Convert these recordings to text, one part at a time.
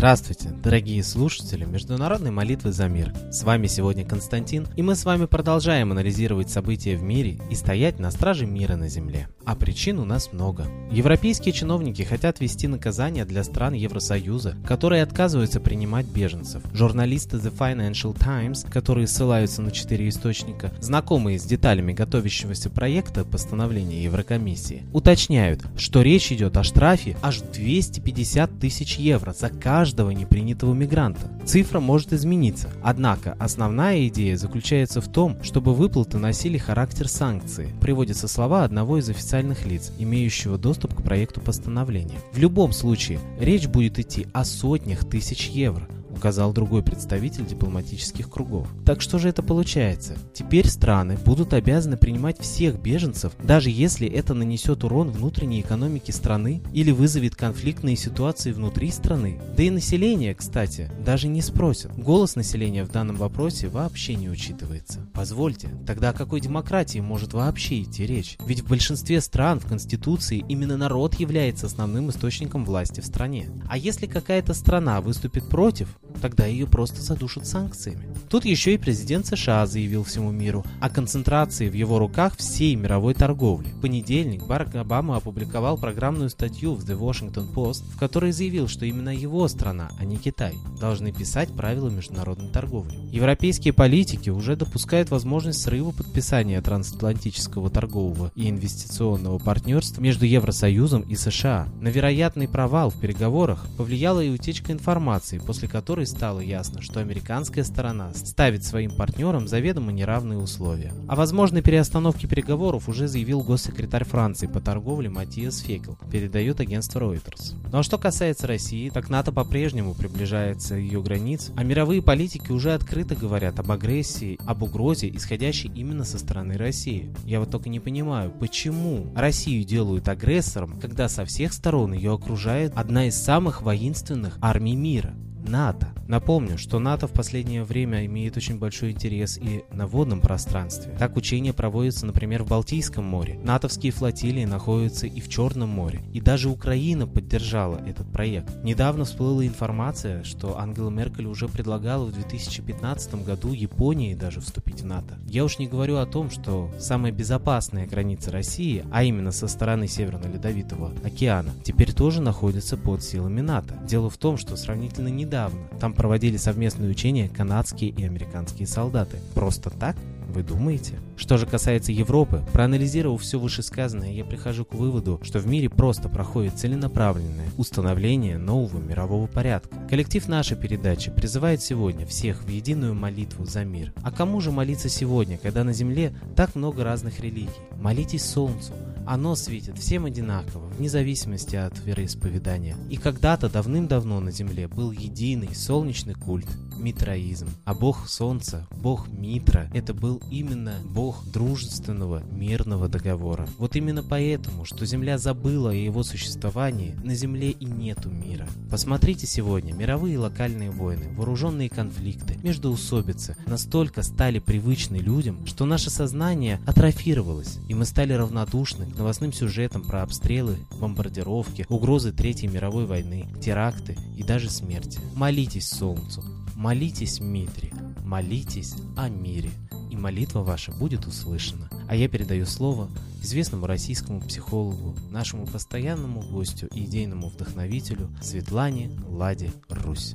Здравствуйте, дорогие слушатели Международной молитвы за мир. С вами сегодня Константин, и мы с вами продолжаем анализировать события в мире и стоять на страже мира на Земле. А причин у нас много. Европейские чиновники хотят ввести наказания для стран Евросоюза, которые отказываются принимать беженцев. Журналисты The Financial Times, которые ссылаются на четыре источника, знакомые с деталями готовящегося проекта постановления Еврокомиссии, уточняют, что речь идет о штрафе аж 250 тысяч евро за каждого непринятого мигранта. Цифра может измениться, однако основная идея заключается в том, чтобы выплаты носили характер санкции. Приводятся слова одного из официальных лиц, имеющего доступ к проекту постановления. В любом случае, речь будет идти о сотнях тысяч евро – указал другой представитель дипломатических кругов. Так что же это получается? Теперь страны будут обязаны принимать всех беженцев, даже если это нанесет урон внутренней экономике страны или вызовет конфликтные ситуации внутри страны. Да и население, кстати, даже не спросят. Голос населения в данном вопросе вообще не учитывается. Позвольте, тогда о какой демократии может вообще идти речь? Ведь в большинстве стран в Конституции именно народ является основным источником власти в стране. А если какая-то страна выступит против, тогда ее просто задушат санкциями. Тут еще и президент США заявил всему миру о концентрации в его руках всей мировой торговли. В понедельник Барак Обама опубликовал программную статью в The Washington Post, в которой заявил, что именно его страна, а не Китай, должны писать правила международной торговли. Европейские политики уже допускают возможность срыва подписания трансатлантического торгового и инвестиционного партнерства между Евросоюзом и США. На вероятный провал в переговорах повлияла и утечка информации, после которой стало ясно, что американская сторона ставит своим партнерам заведомо неравные условия. О возможной переостановке переговоров уже заявил госсекретарь Франции по торговле Матиас Фекел, передает агентство Reuters. Ну а что касается России, так НАТО по-прежнему приближается ее границ, а мировые политики уже открыто говорят об агрессии, об угрозе, исходящей именно со стороны России. Я вот только не понимаю, почему Россию делают агрессором, когда со всех сторон ее окружает одна из самых воинственных армий мира. НАТО. Напомню, что НАТО в последнее время имеет очень большой интерес и на водном пространстве. Так учения проводятся, например, в Балтийском море. НАТОвские флотилии находятся и в Черном море. И даже Украина поддержала этот проект. Недавно всплыла информация, что Ангела Меркель уже предлагала в 2015 году Японии даже вступить в НАТО. Я уж не говорю о том, что самая безопасная граница России, а именно со стороны Северно-Ледовитого океана, теперь тоже находится под силами НАТО. Дело в том, что сравнительно недавно недавно. Там проводили совместные учения канадские и американские солдаты. Просто так? Вы думаете? Что же касается Европы, проанализировав все вышесказанное, я прихожу к выводу, что в мире просто проходит целенаправленное установление нового мирового порядка. Коллектив нашей передачи призывает сегодня всех в единую молитву за мир. А кому же молиться сегодня, когда на Земле так много разных религий? Молитесь Солнцу, оно светит всем одинаково, вне зависимости от вероисповедания. И когда-то давным-давно на Земле был единый солнечный культ – митраизм. А бог Солнца, бог Митра – это был именно бог дружественного мирного договора. Вот именно поэтому, что Земля забыла о его существовании, на Земле и нету мира. Посмотрите сегодня, мировые и локальные войны, вооруженные конфликты, междоусобицы настолько стали привычны людям, что наше сознание атрофировалось, и мы стали равнодушны новостным сюжетам про обстрелы, бомбардировки, угрозы Третьей мировой войны, теракты и даже смерти. Молитесь Солнцу, молитесь Митре, молитесь о мире, и молитва ваша будет услышана. А я передаю слово известному российскому психологу, нашему постоянному гостю и идейному вдохновителю Светлане Ладе Русь.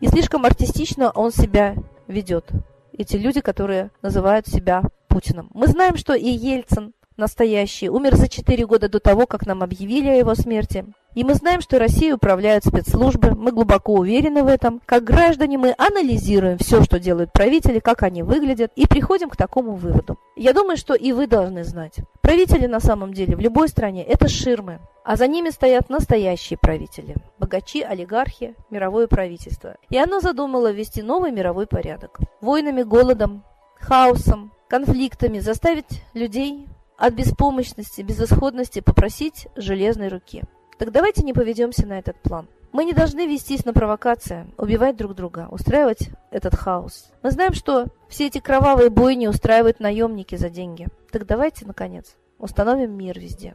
И слишком артистично он себя ведет. Эти люди, которые называют себя Путиным. Мы знаем, что и Ельцин настоящий умер за 4 года до того, как нам объявили о его смерти. И мы знаем, что Россией управляют спецслужбы, мы глубоко уверены в этом. Как граждане мы анализируем все, что делают правители, как они выглядят, и приходим к такому выводу. Я думаю, что и вы должны знать. Правители на самом деле в любой стране – это ширмы, а за ними стоят настоящие правители – богачи, олигархи, мировое правительство. И оно задумало ввести новый мировой порядок. Войнами, голодом, хаосом, конфликтами заставить людей от беспомощности, безысходности попросить железной руки. Так давайте не поведемся на этот план. Мы не должны вестись на провокации, убивать друг друга, устраивать этот хаос. Мы знаем, что все эти кровавые бойни устраивают наемники за деньги. Так давайте, наконец, установим мир везде.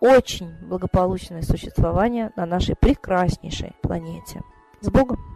очень благополучное существование на нашей прекраснейшей планете. С Богом!